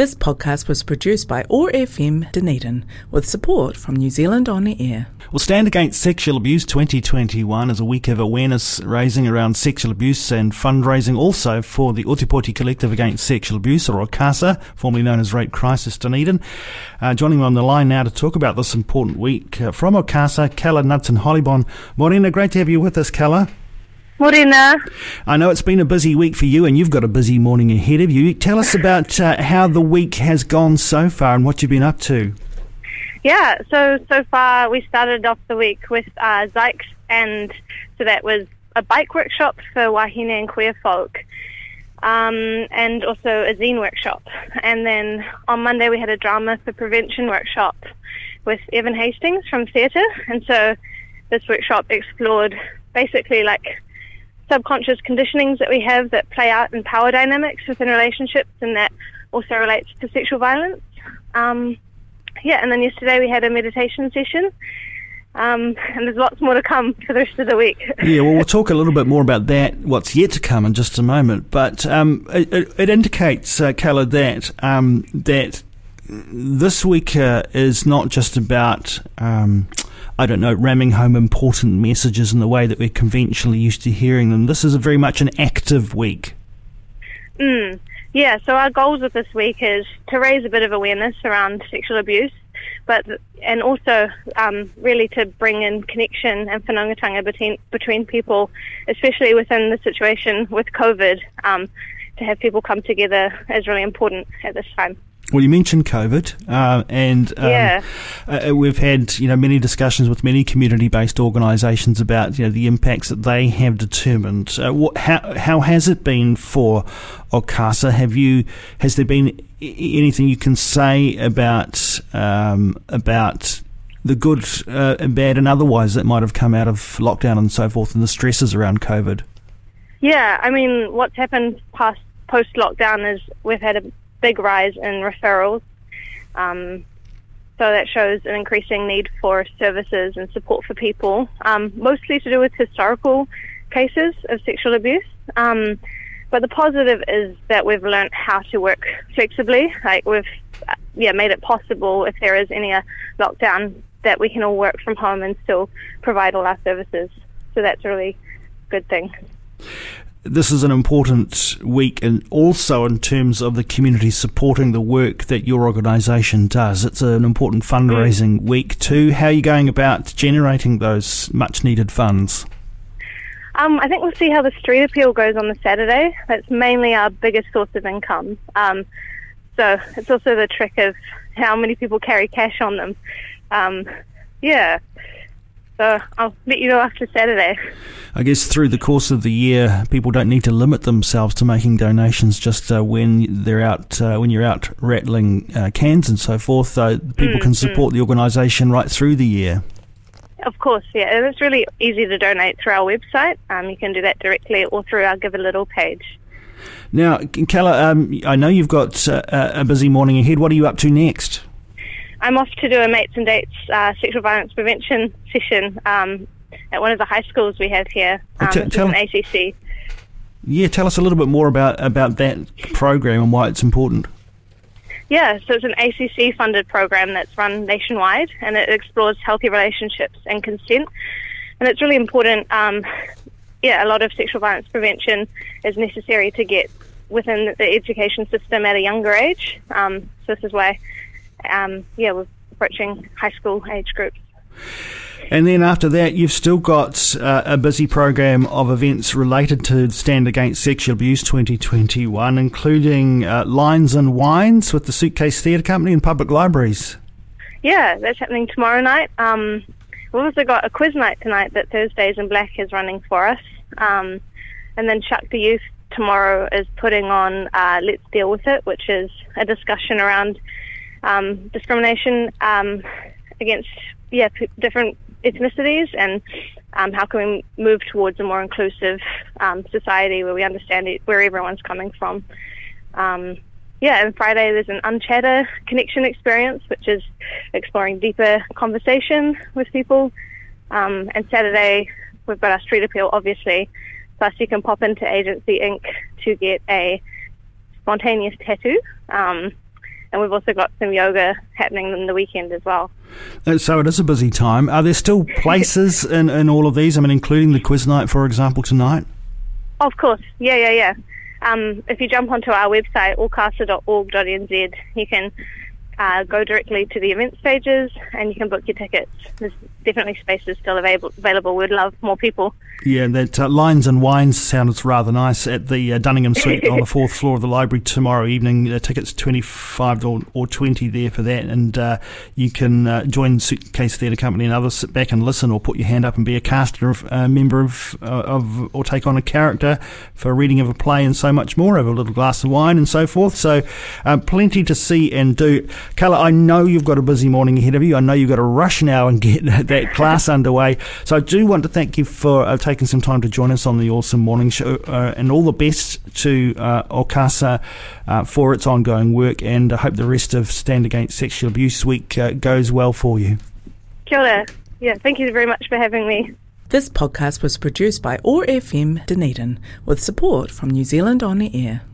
This podcast was produced by OAR FM Dunedin with support from New Zealand On the Air. Well, Stand Against Sexual Abuse 2021 is a week of awareness raising around sexual abuse and fundraising also for the Otepoti Collective Against Sexual Abuse, or OCASA, formerly known as Rape Crisis Dunedin. Uh, joining me on the line now to talk about this important week uh, from OCASA, Calla Knudson-Hollebon. Morena, great to have you with us, Calla. Morena. I know it's been a busy week for you and you've got a busy morning ahead of you. Tell us about uh, how the week has gone so far and what you've been up to. Yeah, so so far we started off the week with uh, Zykes, and so that was a bike workshop for wahine and queer folk, um, and also a zine workshop. And then on Monday we had a drama for prevention workshop with Evan Hastings from theatre, and so this workshop explored basically like subconscious conditionings that we have that play out in power dynamics within relationships and that also relates to sexual violence. Um, yeah, and then yesterday we had a meditation session. Um, and there's lots more to come for the rest of the week. yeah, well, we'll talk a little bit more about that, what's yet to come in just a moment. But um, it, it, indicates, uh, Calla, that um, that this week uh, is not just about um, I don't know, ramming home important messages in the way that we're conventionally used to hearing them. This is very much an active week. Mm, yeah, so our goals with this week is to raise a bit of awareness around sexual abuse, but and also um, really to bring in connection and whanaungatanga between between people, especially within the situation with COVID. Um, to have people come together is really important at this time. Well, you mentioned COVID, uh, and um, yeah. uh, we've had you know many discussions with many community-based organisations about you know the impacts that they have determined. Uh, what, how how has it been for OCASA? Have you has there been anything you can say about um, about the good uh, and bad and otherwise that might have come out of lockdown and so forth, and the stresses around COVID? Yeah, I mean, what's happened past post lockdown is we've had a big rise in referrals. Um, so that shows an increasing need for services and support for people, um, mostly to do with historical cases of sexual abuse. Um, but the positive is that we've learned how to work flexibly. Like we've, yeah, made it possible if there is any uh, lockdown that we can all work from home and still provide all our services. So that's a really good thing this is an important week and also in terms of the community supporting the work that your organisation does. It's an important fundraising mm. week too. How are you going about generating those much needed funds? Um, I think we'll see how the street appeal goes on the Saturday. That's mainly our biggest source of income. Um, so it's also the trick of how many people carry cash on them. Um, yeah. So I'll let you know after Saturday. I guess through the course of the year, people don't need to limit themselves to making donations just uh, when they're out, uh, when you're out rattling uh, cans and so forth. Uh, people mm, can support mm. the organisation right through the year. Of course, yeah. And it's really easy to donate through our website. Um, you can do that directly or through our Give a Little page. Now, Calla, um, I know you've got uh, a busy morning ahead. What are you up to next? I'm off to do a mates and dates uh, sexual violence prevention session um, at one of the high schools we have here, um, t- tell, an ACC. Yeah, tell us a little bit more about, about that program and why it's important. Yeah, so it's an ACC funded program that's run nationwide and it explores healthy relationships and consent. And it's really important. Um, yeah, a lot of sexual violence prevention is necessary to get within the education system at a younger age. Um, so this is why um, yeah, we're approaching high school age groups. And then after that, you've still got uh, a busy program of events related to Stand Against Sexual Abuse 2021, including uh, Lines and Wines with the Suitcase Theatre Company and public libraries. Yeah, that's happening tomorrow night. Um, we've also got a quiz night tonight that Thursdays in Black is running for us. Um, and then Chuck the Youth tomorrow is putting on uh, Let's Deal With It, which is a discussion around um, discrimination um, against yeah p- different ethnicities and um, how can we move towards a more inclusive um, society where we understand it, where everyone's coming from. Um, yeah, and Friday there's an Unchatter connection experience, which is exploring deeper conversation with people. Um, and Saturday we've got our street appeal, obviously. Plus, you can pop into Agency Inc. to get a spontaneous tattoo. Um, and we've also got some yoga happening in the weekend as well. Uh, so it is a busy time. Are there still places in, in all of these? I mean, including the quiz night, for example, tonight? Of course, yeah, yeah, yeah. Um, if you jump onto our website, ocasa.org.nz, you can uh, go directly to the event stages and you can book your tickets. There's definitely spaces still available. available. We'd love more people. Yeah, that uh, Lines and Wines sounds rather nice at the uh, Dunningham Suite on the fourth floor of the library tomorrow evening. Uh, tickets twenty five or, or twenty there for that, and uh, you can uh, join Suitcase Theatre Company and others. Sit back and listen, or put your hand up and be a caster, of, uh, member of of, or take on a character for a reading of a play, and so much more. Over a little glass of wine and so forth. So, plenty to see and do. Carla, I know you've got a busy morning ahead of you. I know you've got to rush now and get that class underway. So I do want to thank you for uh, taking some time to join us on the OARsome Morning Show, uh, and all the best to uh, OCASA uh, for its ongoing work. And I hope the rest of Stand Against Sexual Abuse Week uh, goes well for you. Kia ora. Yeah, thank you very much for having me. This podcast was produced by OAR FM Dunedin with support from New Zealand On the Air.